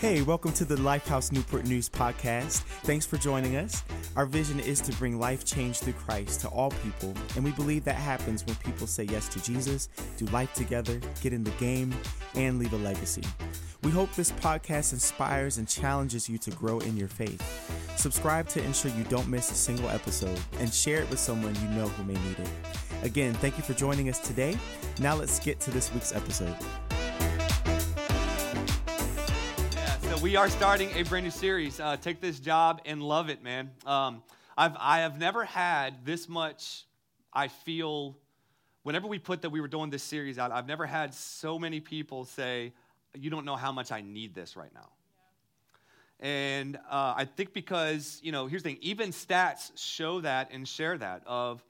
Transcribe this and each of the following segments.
Hey, welcome to the Lifehouse Newport News podcast. Thanks for joining us. Our vision is to bring life change through Christ to all people, and we believe that happens when people say yes to Jesus, do life together, get in the game, and leave a legacy. We hope this podcast inspires and challenges you to grow in your faith. Subscribe to ensure you don't miss a single episode and share it with someone you know who may need it. Again, thank you for joining us today. Now let's get to this week's episode. We are starting a brand new series. Uh, take this job and love it, man. Um, I've I have never had this much. I feel whenever we put that we were doing this series out, I've never had so many people say, "You don't know how much I need this right now." And uh, I think because you know, here's the thing: even stats show that and share that. Of,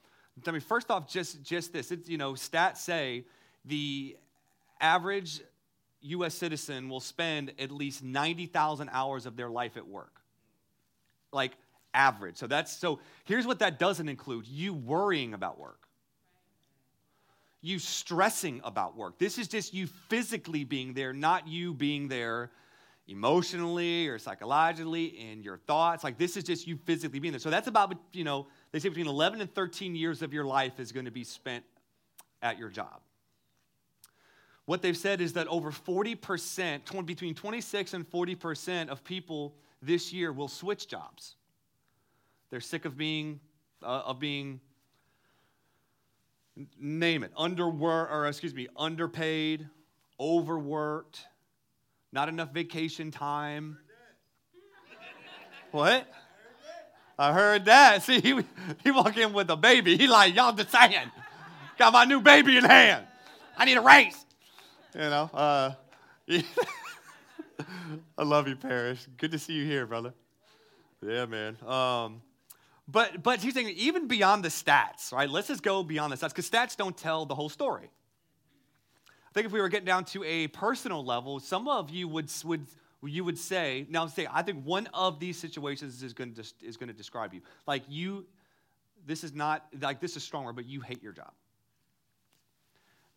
I mean, first off, just just this. It's, you know, stats say the average U.S. citizen will spend at least 90,000 hours of their life at work. Like average. So that's so here's what that doesn't include you worrying about work. You stressing about work. This is just you physically being there, not you being there emotionally or psychologically in your thoughts. Like this is just you physically being there. So that's about, you know, they say between 11 and 13 years of your life is going to be spent at your job what they've said is that over 40%, between 26 and 40% of people this year will switch jobs. They're sick of being, uh, of being, name it, underworked, or excuse me, underpaid, overworked, not enough vacation time. What? I heard that. See, he, he walked in with a baby. He like, y'all just saying, got my new baby in hand. I need a raise. You know, uh, I love you, Parrish. Good to see you here, brother. Yeah, man. Um, but but he's saying even beyond the stats, right? Let's just go beyond the stats because stats don't tell the whole story. I think if we were getting down to a personal level, some of you would would you would say now say I think one of these situations is going to is going to describe you like you. This is not like this is stronger, but you hate your job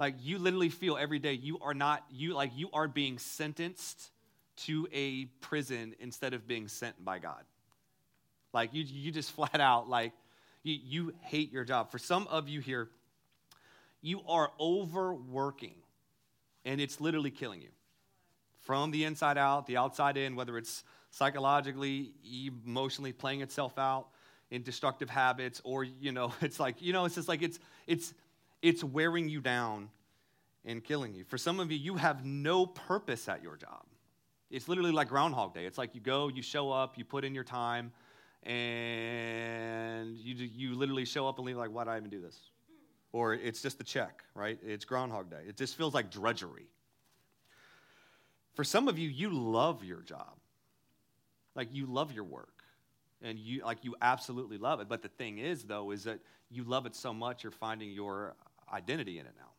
like you literally feel every day you are not you like you are being sentenced to a prison instead of being sent by god. Like you you just flat out like you, you hate your job. For some of you here you are overworking and it's literally killing you. From the inside out the outside in whether it's psychologically emotionally playing itself out in destructive habits or you know it's like you know it's just like it's it's it's wearing you down and killing you. For some of you, you have no purpose at your job. It's literally like Groundhog Day. It's like you go, you show up, you put in your time, and you, you literally show up and leave like, why did I even do this? Or it's just the check, right? It's Groundhog Day. It just feels like drudgery. For some of you, you love your job. Like you love your work and you like you absolutely love it but the thing is though is that you love it so much you're finding your identity in it now.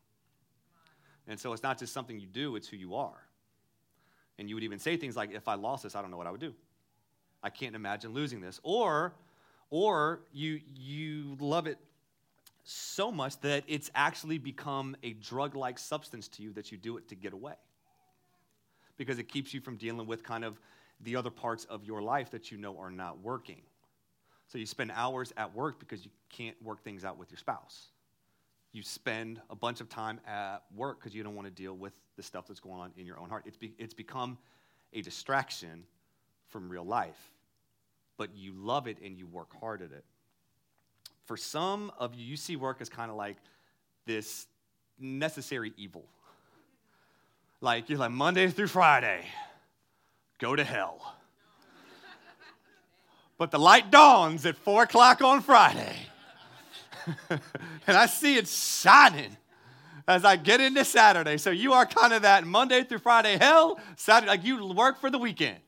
And so it's not just something you do, it's who you are. And you would even say things like, if I lost this, I don't know what I would do. I can't imagine losing this. Or, or you, you love it so much that it's actually become a drug like substance to you that you do it to get away. Because it keeps you from dealing with kind of the other parts of your life that you know are not working. So you spend hours at work because you can't work things out with your spouse you spend a bunch of time at work because you don't want to deal with the stuff that's going on in your own heart. It's, be, it's become a distraction from real life, but you love it and you work hard at it. For some of you, you see work as kind of like this necessary evil. Like, you're like Monday through Friday, go to hell. but the light dawns at four o'clock on Friday and I see it shining as I get into Saturday. So you are kind of that Monday through Friday hell, Saturday, like you work for the weekend.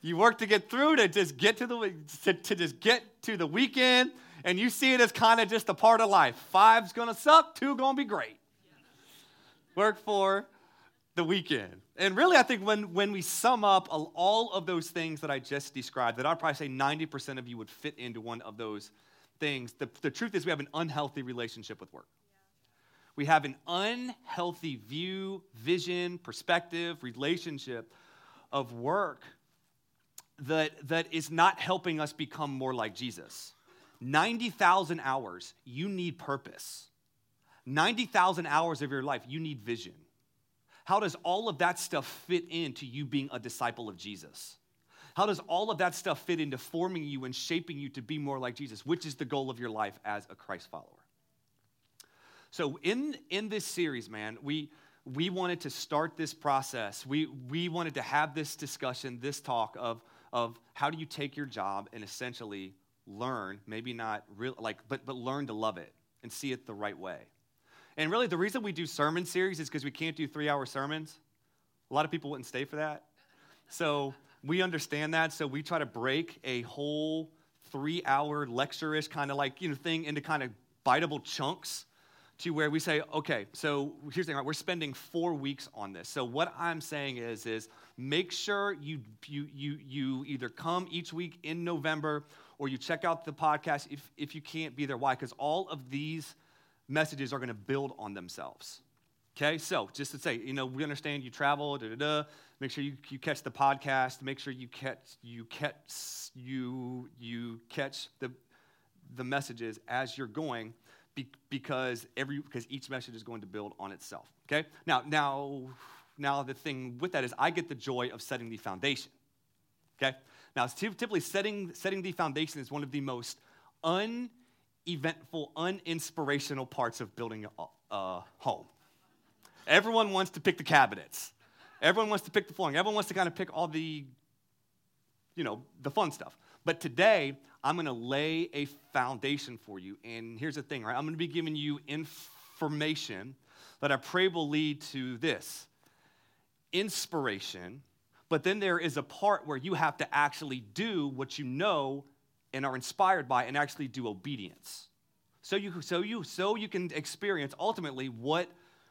You work to get through to just get to the to, to just get to the weekend, and you see it as kind of just a part of life. Five's gonna suck, two gonna be great. Work for the weekend. And really, I think when, when we sum up all of those things that I just described, that I'd probably say 90% of you would fit into one of those things, the, the truth is we have an unhealthy relationship with work. We have an unhealthy view, vision, perspective, relationship of work that, that is not helping us become more like Jesus. 90,000 hours, you need purpose. 90,000 hours of your life, you need vision. How does all of that stuff fit into you being a disciple of Jesus? How does all of that stuff fit into forming you and shaping you to be more like Jesus, which is the goal of your life as a Christ follower? So, in, in this series, man, we, we wanted to start this process. We, we wanted to have this discussion, this talk of, of how do you take your job and essentially learn, maybe not real, like, but, but learn to love it and see it the right way. And really, the reason we do sermon series is because we can't do three hour sermons. A lot of people wouldn't stay for that. So we understand that. So we try to break a whole three hour lecture ish kind of like, you know, thing into kind of biteable chunks to where we say, okay, so here's the thing, right? We're spending four weeks on this. So what I'm saying is, is make sure you, you, you, you either come each week in November or you check out the podcast if, if you can't be there. Why? Because all of these messages are going to build on themselves. Okay, so just to say, you know, we understand you travel, da da da. Make sure you, you catch the podcast. Make sure you catch you catch you you catch the the messages as you're going, be, because every because each message is going to build on itself. Okay, now now now the thing with that is I get the joy of setting the foundation. Okay, now typically setting setting the foundation is one of the most uneventful, uninspirational parts of building a, a home. Everyone wants to pick the cabinets. Everyone wants to pick the flooring. Everyone wants to kind of pick all the, you know, the fun stuff. But today, I'm going to lay a foundation for you. And here's the thing, right? I'm going to be giving you information that I pray will lead to this inspiration. But then there is a part where you have to actually do what you know and are inspired by and actually do obedience. So you, so you, so you can experience ultimately what,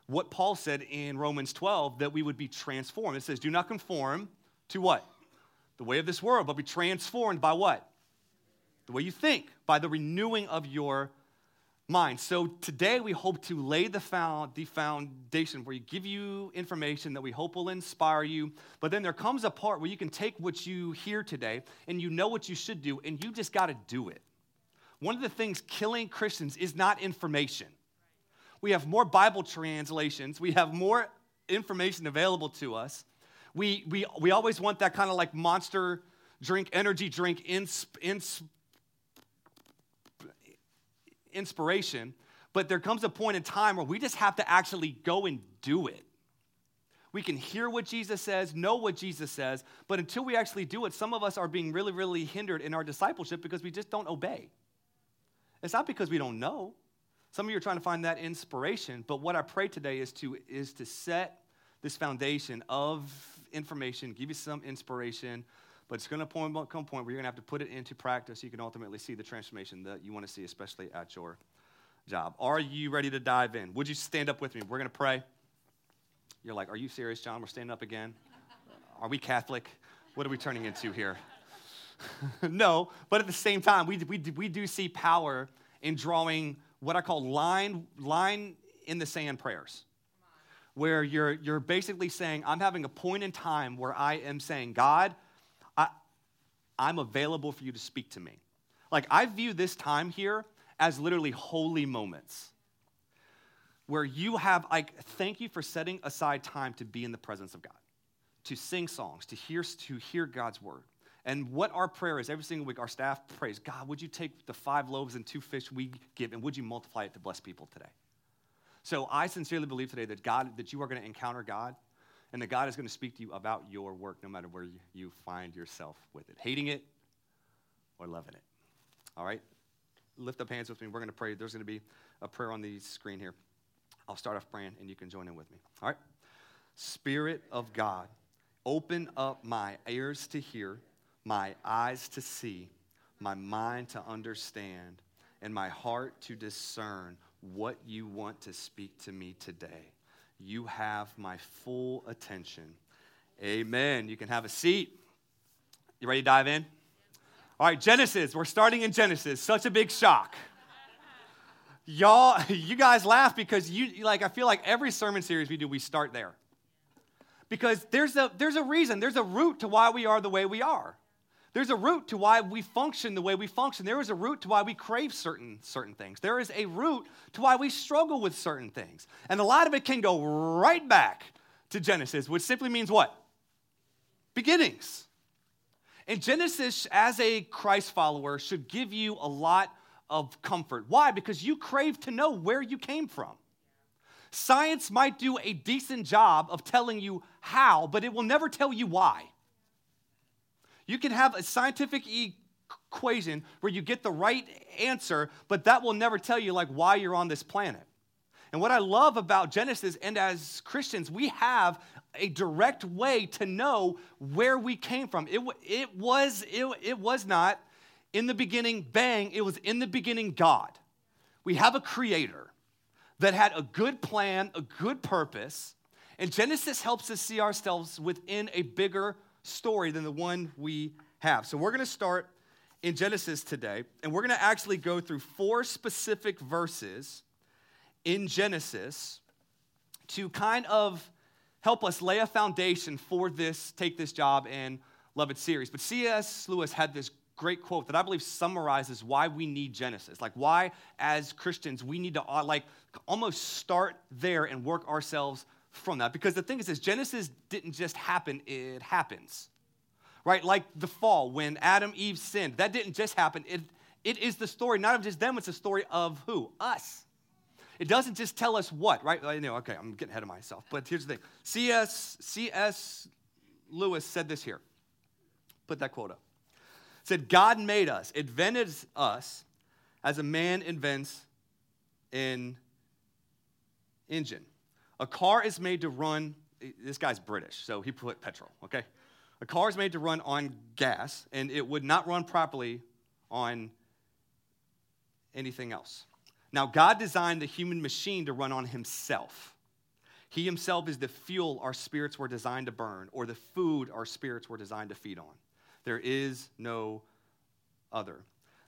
what Paul said in Romans 12 that we would be transformed. It says, Do not conform to what? The way of this world, but be transformed by what? The way you think, by the renewing of your mind. So today we hope to lay the, found, the foundation where you give you information that we hope will inspire you. But then there comes a part where you can take what you hear today and you know what you should do and you just got to do it. One of the things killing Christians is not information. We have more Bible translations, we have more information available to us. We, we, we always want that kind of like monster drink, energy drink, ins, ins, inspiration, but there comes a point in time where we just have to actually go and do it. We can hear what Jesus says, know what Jesus says, but until we actually do it, some of us are being really, really hindered in our discipleship because we just don't obey. It's not because we don't know. Some of you are trying to find that inspiration, but what I pray today is to, is to set this foundation of information, give you some inspiration, but it's going to come a point where you're going to have to put it into practice so you can ultimately see the transformation that you want to see, especially at your job. Are you ready to dive in? Would you stand up with me? We're going to pray. You're like, Are you serious, John? We're standing up again? Are we Catholic? What are we turning into here? no, but at the same time, we, we, we do see power in drawing what I call line, line in the sand prayers where you're, you're basically saying, I'm having a point in time where I am saying, God, I, I'm available for you to speak to me. Like, I view this time here as literally holy moments where you have, like, thank you for setting aside time to be in the presence of God, to sing songs, to hear, to hear God's word. And what our prayer is every single week, our staff prays, God, would you take the five loaves and two fish we give and would you multiply it to bless people today? So I sincerely believe today that God, that you are going to encounter God and that God is going to speak to you about your work no matter where you find yourself with it, hating it or loving it. All right? Lift up hands with me. We're going to pray. There's going to be a prayer on the screen here. I'll start off praying and you can join in with me. All right? Spirit of God, open up my ears to hear, my eyes to see, my mind to understand, and my heart to discern what you want to speak to me today. You have my full attention. Amen. You can have a seat. You ready to dive in? All right, Genesis. We're starting in Genesis. Such a big shock. Y'all, you guys laugh because you like I feel like every sermon series we do, we start there. Because there's a, there's a reason, there's a root to why we are the way we are. There's a root to why we function the way we function. There is a root to why we crave certain, certain things. There is a root to why we struggle with certain things. And a lot of it can go right back to Genesis, which simply means what? Beginnings. And Genesis, as a Christ follower, should give you a lot of comfort. Why? Because you crave to know where you came from. Science might do a decent job of telling you how, but it will never tell you why. You can have a scientific equation where you get the right answer, but that will never tell you like why you're on this planet. And what I love about Genesis and as Christians, we have a direct way to know where we came from. It, it, was, it, it was not in the beginning, bang, it was in the beginning God. We have a creator that had a good plan, a good purpose, and Genesis helps us see ourselves within a bigger story than the one we have. So we're going to start in Genesis today, and we're going to actually go through four specific verses in Genesis to kind of help us lay a foundation for this Take This Job and Love It series. But C.S. Lewis had this great quote that I believe summarizes why we need Genesis. Like why as Christians we need to uh, like almost start there and work ourselves from that. Because the thing is this Genesis didn't just happen, it happens. Right? Like the fall when Adam Eve sinned. That didn't just happen. It it is the story not of just them, it's the story of who? Us. It doesn't just tell us what, right? I know, okay, I'm getting ahead of myself. But here's the thing. C.S. C.S. Lewis said this here. Put that quote up said, God made us, invented us as a man invents an engine. A car is made to run, eh, this guy's British, so he put petrol, okay? A car is made to run on gas, and it would not run properly on anything else. Now, God designed the human machine to run on himself. He himself is the fuel our spirits were designed to burn, or the food our spirits were designed to feed on. There is no other.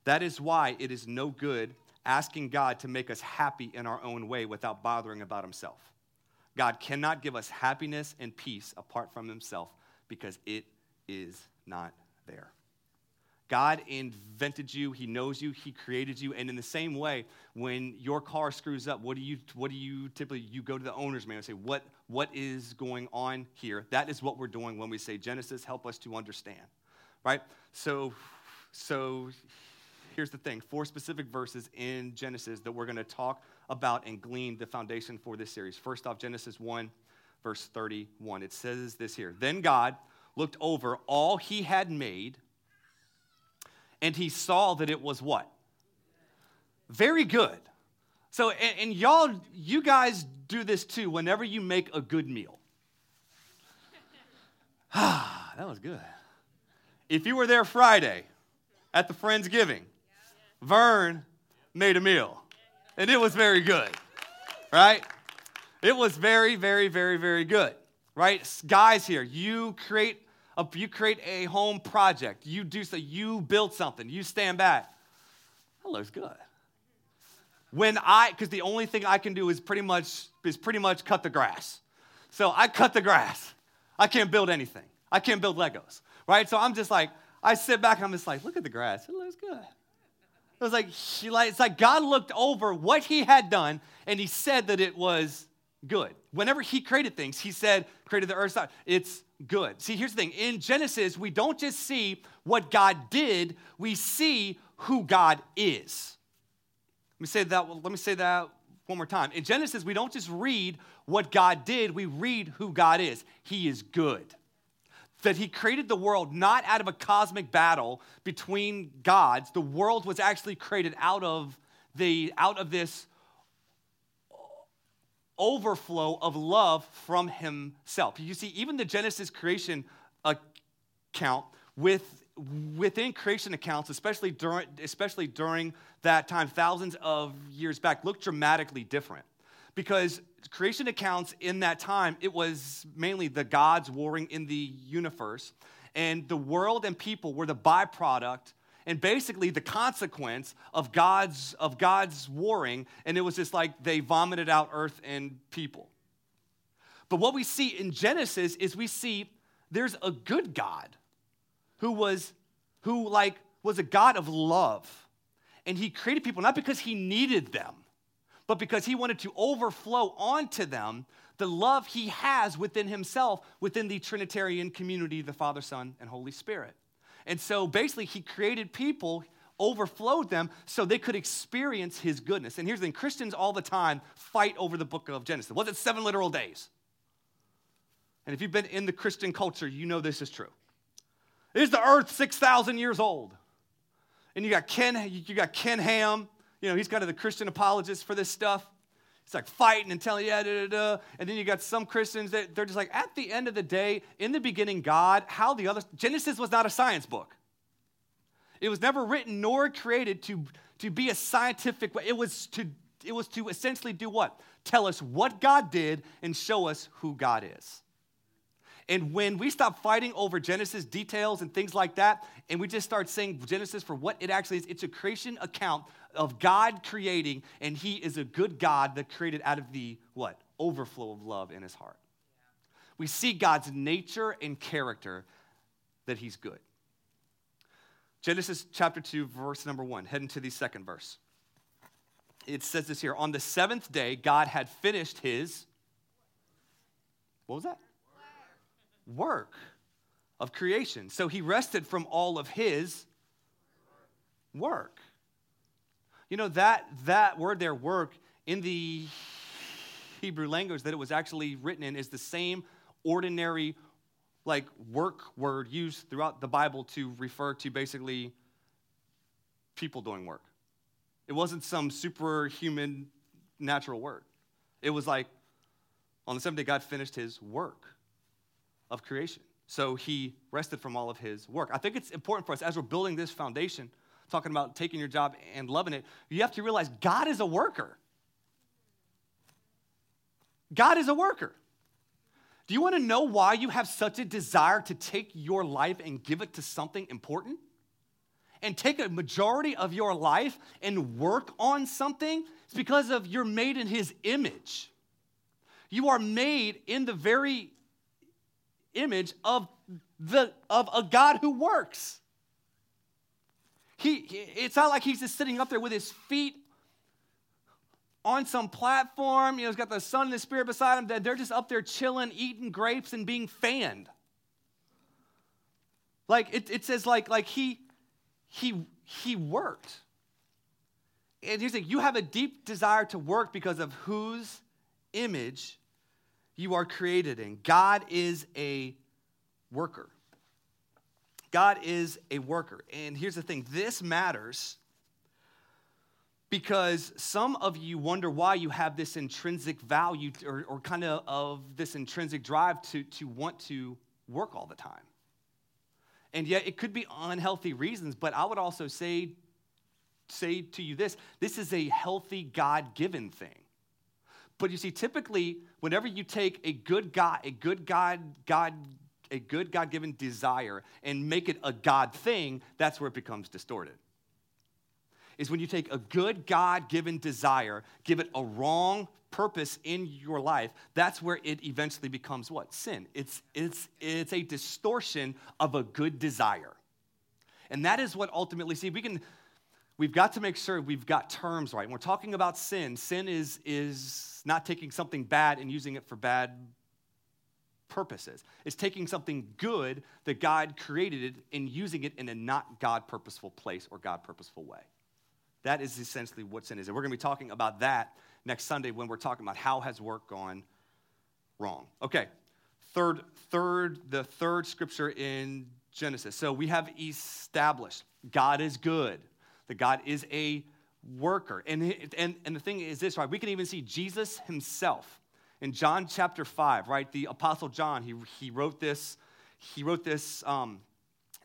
That is why it is no good asking God to make us happy in our own way without bothering about Himself. God cannot give us happiness and peace apart from Himself because it is not there. God invented you, He knows you, He created you, and in the same way, when your car screws up, what do you what do you typically you go to the owner's manual and say, What what is going on here? That is what we're doing when we say Genesis, help us to understand right? So, so here's the thing four specific verses in Genesis that we're going to talk about and glean the foundation for this series. First off, Genesis 1, verse 31. It says this here Then God looked over all he had made, and he saw that it was what? Very good. So, and, and y'all, you guys do this too whenever you make a good meal. Ah, that was good. If you were there Friday at the Friendsgiving, Vern made a meal, and it was very good, right? It was very, very, very, very good, right? Guys here, you create a, you create a home project. You do so, you build something. You stand back. That looks good. When I, because the only thing I can do is pretty much is pretty much cut the grass. So I cut the grass. I can't build anything. I can't build Legos right? So I'm just like, I sit back and I'm just like, look at the grass. It looks good. It was like, he, like, it's like God looked over what he had done and he said that it was good. Whenever he created things, he said, created the earth, it's good. See, here's the thing in Genesis, we don't just see what God did, we see who God is. Let me say that, let me say that one more time. In Genesis, we don't just read what God did, we read who God is. He is good that he created the world not out of a cosmic battle between gods. The world was actually created out of the out of this overflow of love from himself. You see, even the Genesis creation account with within creation accounts, especially during especially during that time, thousands of years back, look dramatically different because creation accounts in that time, it was mainly the gods warring in the universe, and the world and people were the byproduct and basically the consequence of God's of God's warring, and it was just like they vomited out earth and people. But what we see in Genesis is we see there's a good God who was who like was a God of love. And he created people not because he needed them, but because he wanted to overflow onto them the love he has within himself within the Trinitarian community, the Father, Son, and Holy Spirit. And so basically, he created people, overflowed them so they could experience his goodness. And here's the thing Christians all the time fight over the book of Genesis. Was it seven literal days? And if you've been in the Christian culture, you know this is true. Is the earth 6,000 years old? And you got Ken, you got Ken Ham, you know, he's kind of the Christian apologist for this stuff. He's like fighting and telling, yeah, da, da, da. And then you got some Christians that they're just like, at the end of the day, in the beginning, God, how the other, Genesis was not a science book. It was never written nor created to, to be a scientific. It was to, it was to essentially do what? Tell us what God did and show us who God is. And when we stop fighting over Genesis details and things like that, and we just start saying Genesis for what it actually is, it's a creation account of God creating, and He is a good God that created out of the what? Overflow of love in His heart. We see God's nature and character that He's good. Genesis chapter 2, verse number 1, heading to the second verse. It says this here On the seventh day, God had finished His. What was that? Work of creation. So He rested from all of His work. You know, that, that word there, work, in the Hebrew language that it was actually written in is the same ordinary, like, work word used throughout the Bible to refer to basically people doing work. It wasn't some superhuman natural word. It was like, on the seventh day, God finished his work of creation. So he rested from all of his work. I think it's important for us as we're building this foundation talking about taking your job and loving it, you have to realize God is a worker. God is a worker. Do you want to know why you have such a desire to take your life and give it to something important? And take a majority of your life and work on something? It's because of you're made in his image. You are made in the very image of the of a God who works. He, it's not like he's just sitting up there with his feet on some platform. You know, he's got the Son and the Spirit beside him. That they're just up there chilling, eating grapes, and being fanned. Like it, it says, like, like he he he worked. And the thing: you have a deep desire to work because of whose image you are created in. God is a worker. God is a worker. And here's the thing this matters because some of you wonder why you have this intrinsic value or, or kind of, of this intrinsic drive to, to want to work all the time. And yet it could be unhealthy reasons, but I would also say, say to you this this is a healthy God given thing. But you see, typically, whenever you take a good God, a good God, God a good God given desire and make it a God thing, that's where it becomes distorted. Is when you take a good God given desire, give it a wrong purpose in your life, that's where it eventually becomes what? Sin. It's, it's, it's a distortion of a good desire. And that is what ultimately, see, we can, we've got to make sure we've got terms right. When we're talking about sin, sin is, is not taking something bad and using it for bad purposes. It's taking something good that God created it and using it in a not God purposeful place or God purposeful way. That is essentially what sin is. And we're going to be talking about that next Sunday when we're talking about how has work gone wrong. Okay. Third third the third scripture in Genesis. So we have established God is good. That God is a worker. And, and, and the thing is this, right? We can even see Jesus himself in John chapter 5, right? The Apostle John, he, he wrote this, he wrote this, um,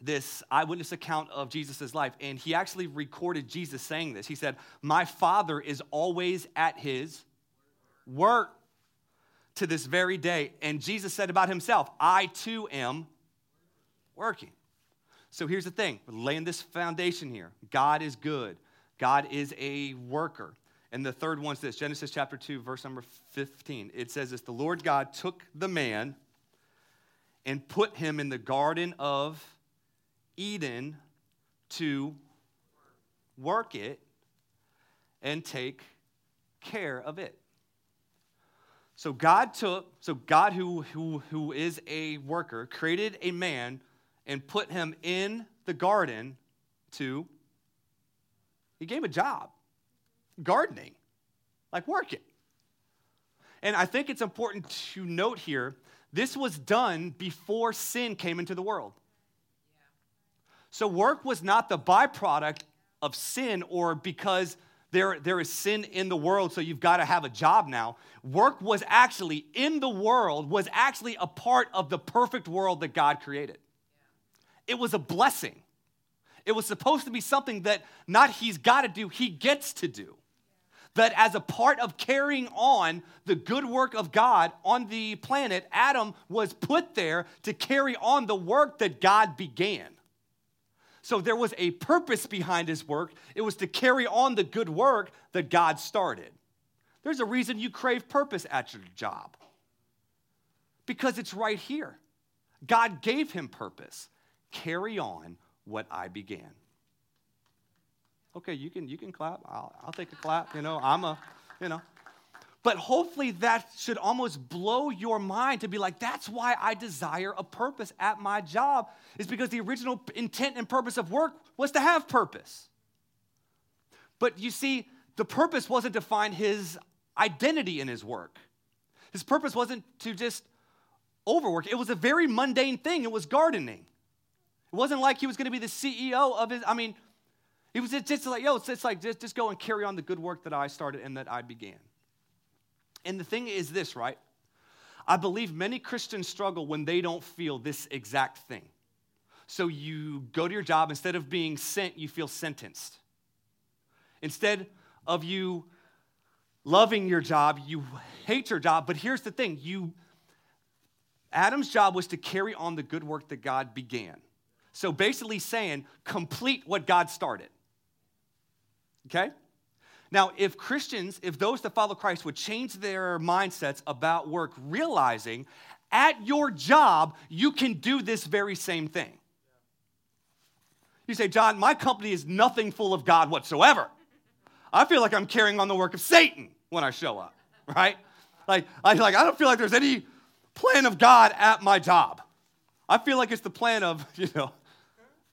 this eyewitness account of Jesus' life, and he actually recorded Jesus saying this. He said, My Father is always at his work to this very day. And Jesus said about himself, I too am working. So here's the thing we're laying this foundation here God is good, God is a worker. And the third one's this Genesis chapter 2, verse number 15. It says this The Lord God took the man and put him in the garden of Eden to work it and take care of it. So God took, so God who, who, who is a worker, created a man and put him in the garden to, he gave him a job, gardening, like working. And I think it's important to note here this was done before sin came into the world. So work was not the byproduct of sin or because there, there is sin in the world, so you've got to have a job now. Work was actually in the world, was actually a part of the perfect world that God created. It was a blessing. It was supposed to be something that not he's got to do, he gets to do. That as a part of carrying on the good work of God on the planet, Adam was put there to carry on the work that God began. So there was a purpose behind his work. It was to carry on the good work that God started. There's a reason you crave purpose at your job because it's right here. God gave him purpose. Carry on what I began. Okay, you can you can clap. I'll, I'll take a clap. You know, I'm a, you know. But hopefully that should almost blow your mind to be like, that's why I desire a purpose at my job, is because the original intent and purpose of work was to have purpose. But you see, the purpose wasn't to find his identity in his work. His purpose wasn't to just overwork. It was a very mundane thing. It was gardening. It wasn't like he was going to be the CEO of his, I mean, it was just like, yo, it's, it's like, just, just go and carry on the good work that I started and that I began. And the thing is this, right? I believe many Christians struggle when they don't feel this exact thing. So you go to your job, instead of being sent, you feel sentenced. Instead of you loving your job, you hate your job. But here's the thing you Adam's job was to carry on the good work that God began. So basically saying, complete what God started. Okay? Now, if Christians, if those that follow Christ would change their mindsets about work, realizing at your job, you can do this very same thing. You say, John, my company is nothing full of God whatsoever. I feel like I'm carrying on the work of Satan when I show up, right? Like, I, like, I don't feel like there's any plan of God at my job. I feel like it's the plan of, you know,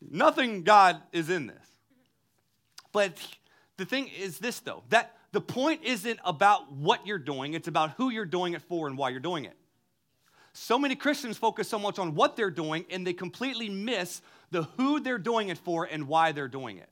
nothing God is in this. But the thing is this, though, that the point isn't about what you're doing, it's about who you're doing it for and why you're doing it. So many Christians focus so much on what they're doing and they completely miss the who they're doing it for and why they're doing it.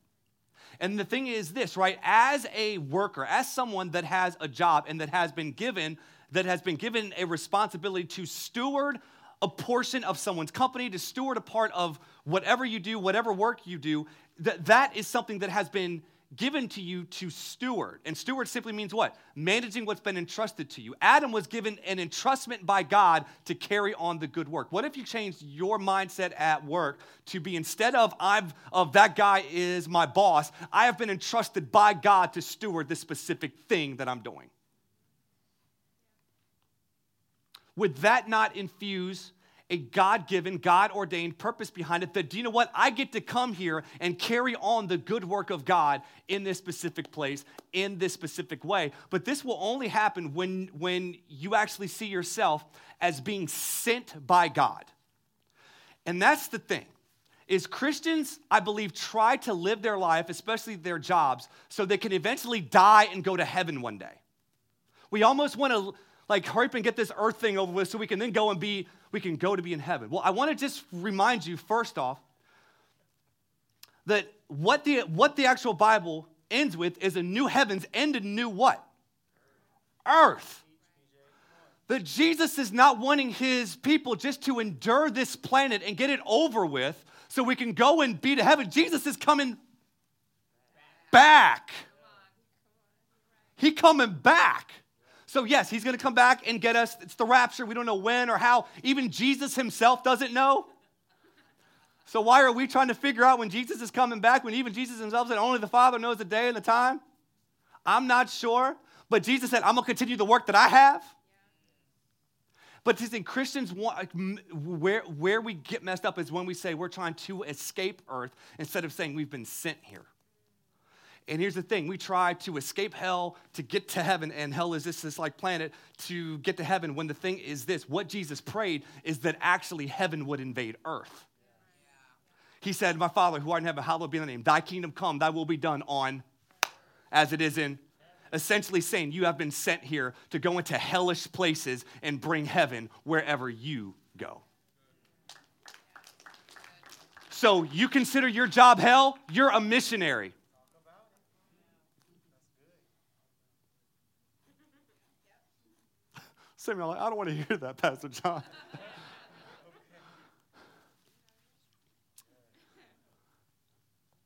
And the thing is this, right? As a worker, as someone that has a job and that has been given that has been given a responsibility to steward a portion of someone's company, to steward a part of whatever you do, whatever work you do, that that is something that has been given to you to steward. And steward simply means what? Managing what's been entrusted to you. Adam was given an entrustment by God to carry on the good work. What if you changed your mindset at work to be instead of I've of that guy is my boss, I have been entrusted by God to steward this specific thing that I'm doing? Would that not infuse a God given, God ordained purpose behind it that, do you know what? I get to come here and carry on the good work of God in this specific place, in this specific way. But this will only happen when, when you actually see yourself as being sent by God. And that's the thing. Is Christians, I believe, try to live their life, especially their jobs, so they can eventually die and go to heaven one day. We almost want to like hurry up and get this earth thing over with so we can then go and be we can go to be in heaven. Well i want to just remind you first off that what the what the actual bible ends with is a new heavens and a new what? Earth. That jesus is not wanting his people just to endure this planet and get it over with so we can go and be to heaven. Jesus is coming back. He coming back so, yes, he's going to come back and get us. It's the rapture. We don't know when or how. Even Jesus himself doesn't know. So, why are we trying to figure out when Jesus is coming back when even Jesus himself said only the Father knows the day and the time? I'm not sure. But Jesus said, I'm going to continue the work that I have. But this thing, Christians where, where we get messed up is when we say we're trying to escape earth instead of saying we've been sent here. And here's the thing we try to escape hell to get to heaven, and hell is this, this like planet to get to heaven when the thing is this what Jesus prayed is that actually heaven would invade earth. He said, My Father, who art in heaven, hallowed be thy name. Thy kingdom come, thy will be done on as it is in. Essentially saying, You have been sent here to go into hellish places and bring heaven wherever you go. So you consider your job hell, you're a missionary. I don't want to hear that, Pastor John.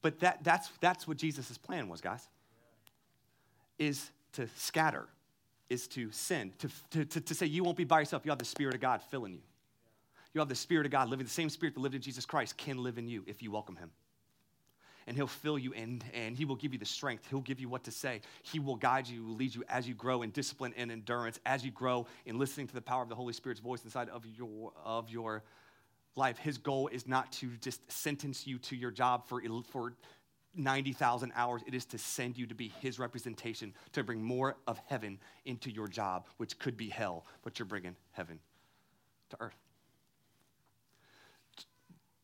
but that, that's, that's what Jesus' plan was, guys. Is to scatter, is to send, to, to, to, to say you won't be by yourself. You have the Spirit of God filling you. You have the Spirit of God living, the same Spirit that lived in Jesus Christ can live in you if you welcome Him and he'll fill you and, and he will give you the strength. He'll give you what to say. He will guide you, will lead you as you grow in discipline and endurance, as you grow in listening to the power of the Holy Spirit's voice inside of your, of your life. His goal is not to just sentence you to your job for, for 90,000 hours. It is to send you to be his representation, to bring more of heaven into your job, which could be hell, but you're bringing heaven to earth.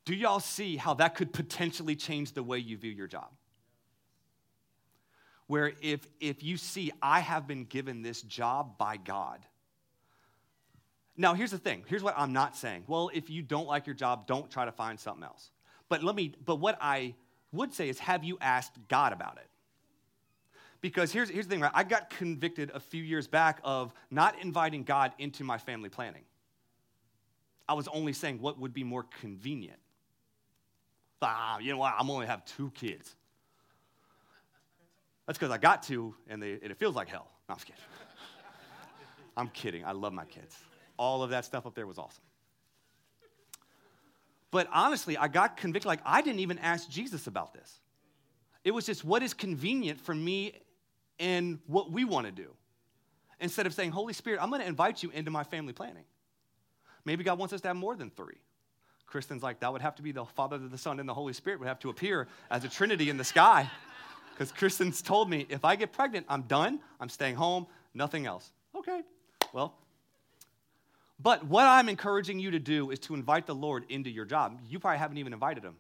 Do y'all see how that could potentially change the way you view your job? Where if, if you see, I have been given this job by God. Now, here's the thing. Here's what I'm not saying. Well, if you don't like your job, don't try to find something else. But let me, but what I would say is, have you asked God about it? Because here's, here's the thing, right? I got convicted a few years back of not inviting God into my family planning. I was only saying what would be more convenient. Ah, you know what? I'm only have two kids. That's because I got two, and, they, and, it feels like hell. No, I'm kidding. I'm kidding. I love my kids. All of that stuff up there was awesome. But honestly, I got convicted. Like, I didn't even ask Jesus about this. It was just what is convenient for me and what we want to do. Instead of saying, Holy Spirit, I'm going to invite you into my family planning. Maybe God wants us to have more than three. Kristen's like, that would have to be the Father, the Son, and the Holy Spirit would have to appear as a Trinity in the sky. Because Kristen's told me, if I get pregnant, I'm done. I'm staying home, nothing else. Okay, well. But what I'm encouraging you to do is to invite the Lord into your job. You probably haven't even invited him.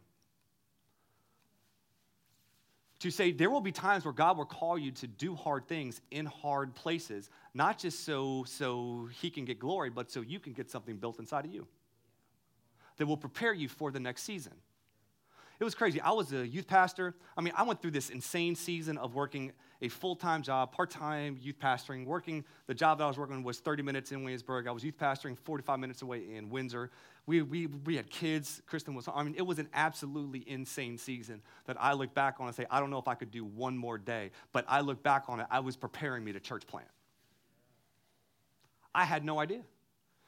To say there will be times where God will call you to do hard things in hard places, not just so, so he can get glory, but so you can get something built inside of you that will prepare you for the next season. It was crazy. I was a youth pastor. I mean, I went through this insane season of working a full time job, part time youth pastoring. Working, the job that I was working was 30 minutes in Williamsburg. I was youth pastoring 45 minutes away in Windsor. We, we, we had kids. Kristen was, I mean, it was an absolutely insane season that I look back on and say, I don't know if I could do one more day, but I look back on it, I was preparing me to church plant. I had no idea.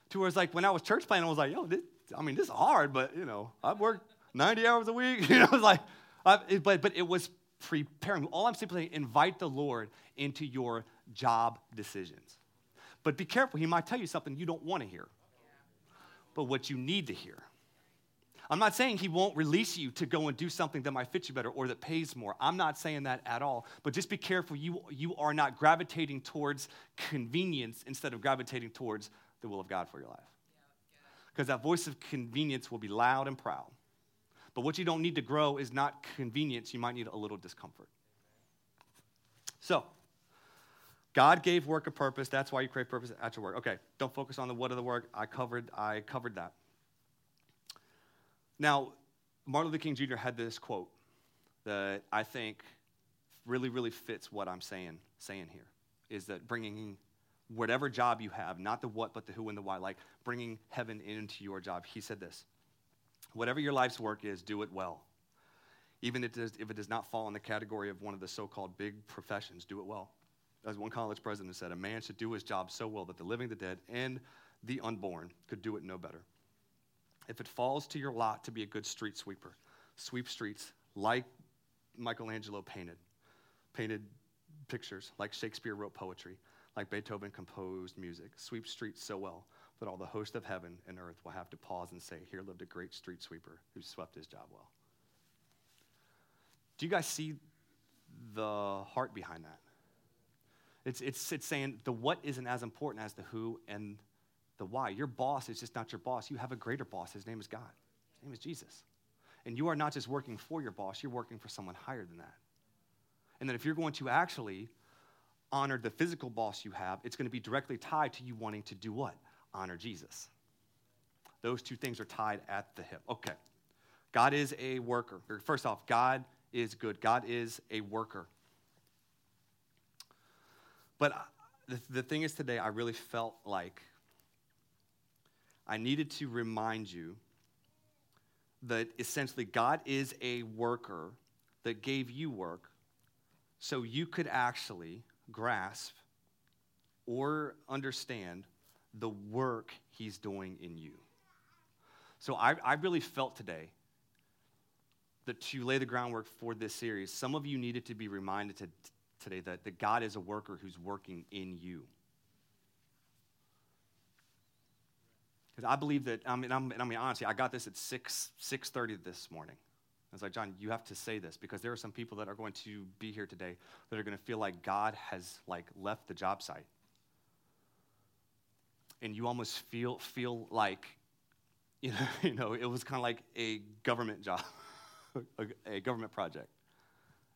To where it's like when I was church planting, I was like, yo, this, I mean, this is hard, but you know, I've worked 90 hours a week. You know, it's like, it, but, but it was preparing. All I'm simply saying, invite the Lord into your job decisions. But be careful, he might tell you something you don't want to hear, but what you need to hear. I'm not saying he won't release you to go and do something that might fit you better or that pays more. I'm not saying that at all. But just be careful you, you are not gravitating towards convenience instead of gravitating towards the will of God for your life because that voice of convenience will be loud and proud. But what you don't need to grow is not convenience, you might need a little discomfort. So, God gave work a purpose. That's why you create purpose at your work. Okay, don't focus on the what of the work. I covered, I covered that. Now, Martin Luther King Jr. had this quote that I think really, really fits what I'm saying, saying here. Is that bringing whatever job you have, not the what, but the who and the why, like bringing heaven into your job. He said this Whatever your life's work is, do it well. Even if it does not fall in the category of one of the so called big professions, do it well. As one college president said, a man should do his job so well that the living, the dead, and the unborn could do it no better. If it falls to your lot to be a good street sweeper, sweep streets like Michelangelo painted, painted pictures, like Shakespeare wrote poetry, like Beethoven composed music, sweep streets so well that all the host of heaven and earth will have to pause and say, Here lived a great street sweeper who swept his job well. Do you guys see the heart behind that? It's, it's, it's saying the what isn't as important as the who and the why. Your boss is just not your boss. You have a greater boss. His name is God, his name is Jesus. And you are not just working for your boss, you're working for someone higher than that. And that if you're going to actually honor the physical boss you have, it's going to be directly tied to you wanting to do what? Honor Jesus. Those two things are tied at the hip. Okay. God is a worker. First off, God is good. God is a worker. But uh, the, the thing is, today, I really felt like I needed to remind you that essentially God is a worker that gave you work so you could actually grasp or understand the work he's doing in you. So I, I really felt today that to lay the groundwork for this series, some of you needed to be reminded to, today that, that God is a worker who's working in you. Because I believe that, I mean, I'm, I mean, honestly, I got this at 6, 6.30 this morning. I was like, John, you have to say this because there are some people that are going to be here today that are going to feel like God has like left the job site. And you almost feel, feel like, you know, you know, it was kind of like a government job, a, a government project.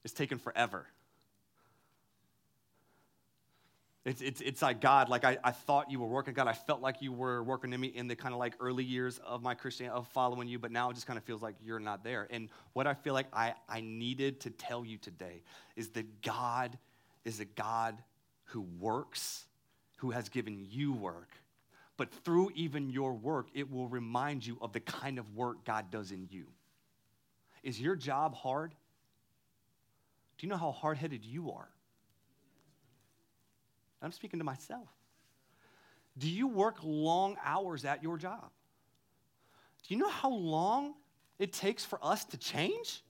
It's taken forever. It's, it's, it's like God, like I, I thought you were working, God. I felt like you were working in me in the kind of like early years of my Christian, of following you, but now it just kind of feels like you're not there. And what I feel like I, I needed to tell you today is that God is a God who works, who has given you work. But through even your work, it will remind you of the kind of work God does in you. Is your job hard? Do you know how hard headed you are? I'm speaking to myself. Do you work long hours at your job? Do you know how long it takes for us to change?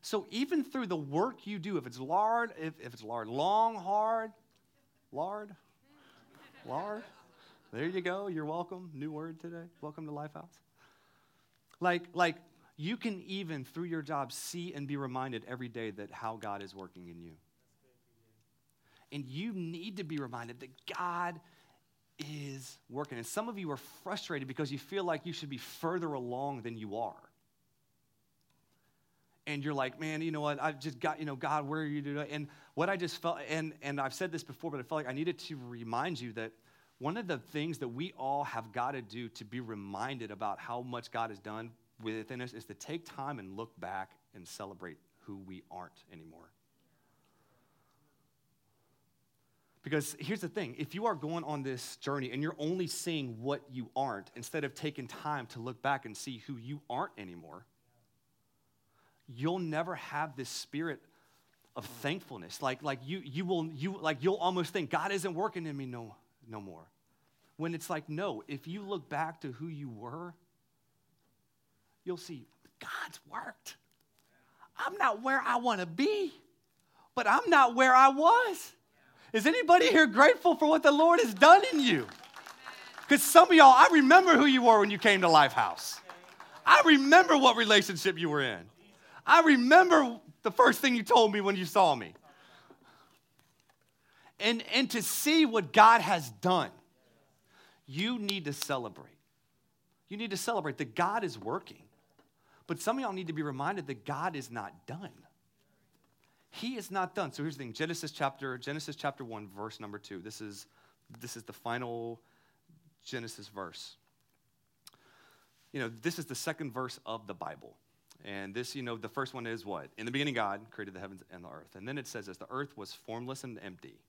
So even through the work you do, if it's lard, if, if it's lard, long, hard, lard, lard, there you go. You're welcome. New word today. Welcome to Lifehouse. Like, like you can even through your job see and be reminded every day that how God is working in you. And you need to be reminded that God is working. And some of you are frustrated because you feel like you should be further along than you are. And you're like, man, you know what? I've just got, you know, God, where are you doing? And what I just felt, and, and I've said this before, but I felt like I needed to remind you that one of the things that we all have got to do to be reminded about how much God has done within us is to take time and look back and celebrate who we aren't anymore. Because here's the thing if you are going on this journey and you're only seeing what you aren't, instead of taking time to look back and see who you aren't anymore, you'll never have this spirit of thankfulness. Like, like you, you will, you like you'll almost think God isn't working in me no, no more. When it's like, no, if you look back to who you were, you'll see God's worked. I'm not where I want to be, but I'm not where I was. Is anybody here grateful for what the Lord has done in you? Because some of y'all, I remember who you were when you came to Lifehouse. I remember what relationship you were in. I remember the first thing you told me when you saw me. And, and to see what God has done, you need to celebrate. You need to celebrate that God is working. But some of y'all need to be reminded that God is not done. He is not done. So here's the thing Genesis chapter, Genesis chapter 1, verse number 2. This is, this is the final Genesis verse. You know, this is the second verse of the Bible. And this, you know, the first one is what? In the beginning, God created the heavens and the earth. And then it says, as the earth was formless and empty,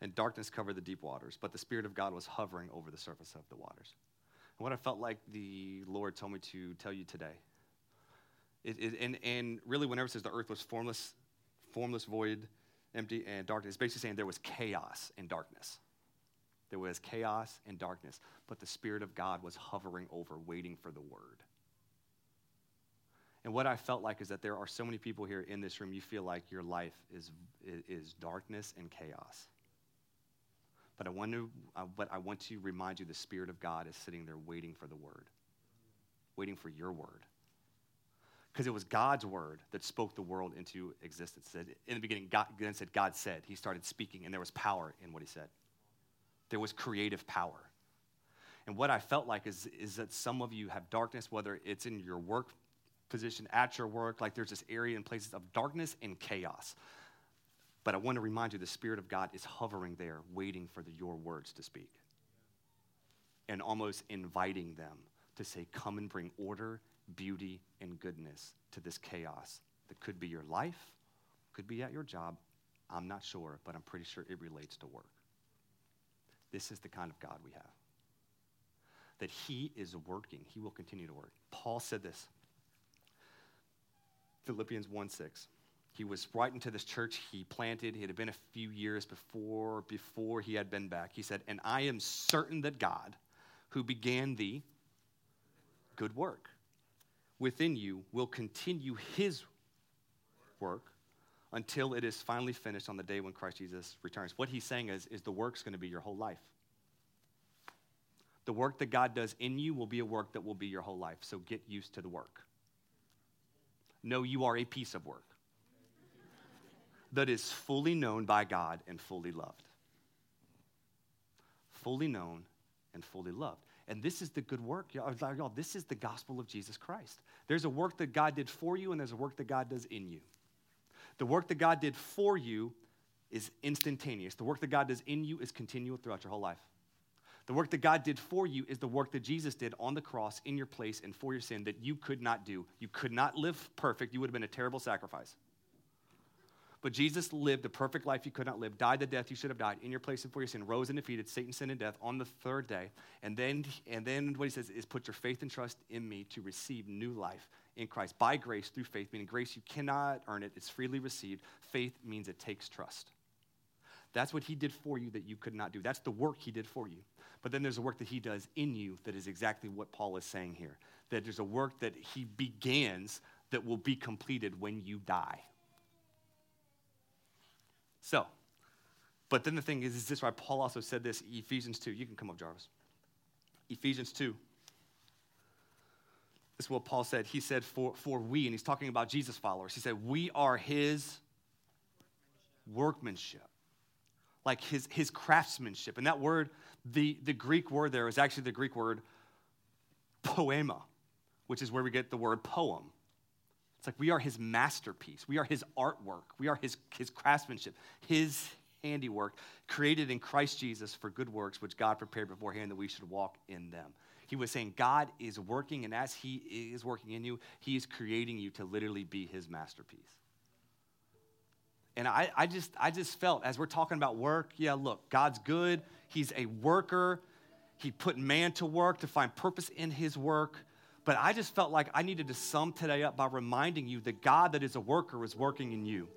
and darkness covered the deep waters, but the Spirit of God was hovering over the surface of the waters. And what I felt like the Lord told me to tell you today, it, it, and, and really, whenever it says the earth was formless formless, void, empty, and darkness. It's basically saying there was chaos and darkness. There was chaos and darkness, but the Spirit of God was hovering over, waiting for the word. And what I felt like is that there are so many people here in this room, you feel like your life is, is darkness and chaos. But I, want to, uh, but I want to remind you the Spirit of God is sitting there waiting for the word, waiting for your word. Because it was God's word that spoke the world into existence. Said, in the beginning, God then said, God said. He started speaking, and there was power in what he said. There was creative power. And what I felt like is, is that some of you have darkness, whether it's in your work position, at your work, like there's this area and places of darkness and chaos. But I want to remind you the Spirit of God is hovering there, waiting for the, your words to speak. And almost inviting them to say, Come and bring order, beauty, and goodness to this chaos that could be your life, could be at your job. I'm not sure, but I'm pretty sure it relates to work. This is the kind of God we have. That He is working, He will continue to work. Paul said this Philippians 1 6 he was right into this church he planted. It had been a few years before, before he had been back. He said, And I am certain that God, who began the good work within you, will continue his work until it is finally finished on the day when Christ Jesus returns. What he's saying is, is the work's going to be your whole life. The work that God does in you will be a work that will be your whole life. So get used to the work. Know you are a piece of work that is fully known by God and fully loved. Fully known and fully loved. And this is the good work. Y'all, this is the gospel of Jesus Christ. There's a work that God did for you, and there's a work that God does in you. The work that God did for you is instantaneous. The work that God does in you is continual throughout your whole life. The work that God did for you is the work that Jesus did on the cross in your place and for your sin that you could not do. You could not live perfect. You would have been a terrible sacrifice. But Jesus lived the perfect life you could not live, died the death you should have died in your place and for your sin, rose and defeated Satan, sin, and death on the third day. And then, and then what he says is put your faith and trust in me to receive new life in Christ by grace through faith, meaning grace you cannot earn it, it's freely received. Faith means it takes trust. That's what he did for you that you could not do. That's the work he did for you. But then there's a work that he does in you that is exactly what Paul is saying here. That there's a work that he begins that will be completed when you die. So, but then the thing is, is this why Paul also said this, Ephesians 2. You can come up, Jarvis. Ephesians 2. This is what Paul said. He said, for, for we, and he's talking about Jesus followers, he said, we are his workmanship, like his, his craftsmanship. And that word, the, the Greek word there is actually the Greek word poema, which is where we get the word poem. It's like we are his masterpiece. We are his artwork. We are his, his craftsmanship, his handiwork, created in Christ Jesus for good works, which God prepared beforehand that we should walk in them. He was saying God is working, and as he is working in you, he is creating you to literally be his masterpiece. And I, I, just, I just felt as we're talking about work, yeah, look, God's good. He's a worker. He put man to work to find purpose in his work. But I just felt like I needed to sum today up by reminding you that God, that is a worker, is working in you.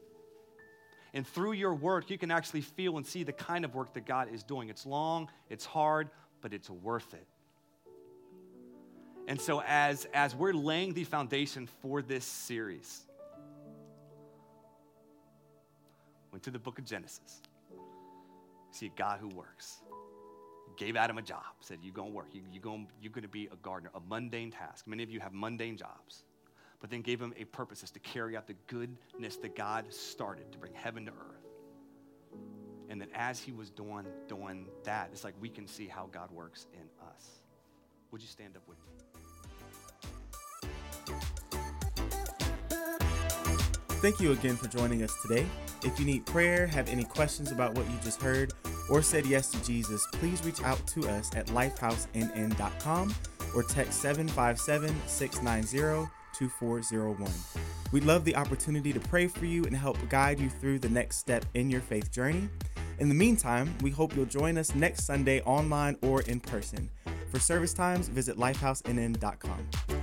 And through your work, you can actually feel and see the kind of work that God is doing. It's long, it's hard, but it's worth it. And so, as, as we're laying the foundation for this series, went to the book of Genesis, see a God who works gave Adam a job, said, You're going to work. You, you going, you're going to be a gardener, a mundane task. Many of you have mundane jobs. But then gave him a purpose is to carry out the goodness that God started to bring heaven to earth. And that as he was doing, doing that, it's like we can see how God works in us. Would you stand up with me? Thank you again for joining us today. If you need prayer, have any questions about what you just heard, or said yes to Jesus, please reach out to us at lifehousenn.com or text 757 690 2401. We'd love the opportunity to pray for you and help guide you through the next step in your faith journey. In the meantime, we hope you'll join us next Sunday online or in person. For service times, visit lifehousenn.com.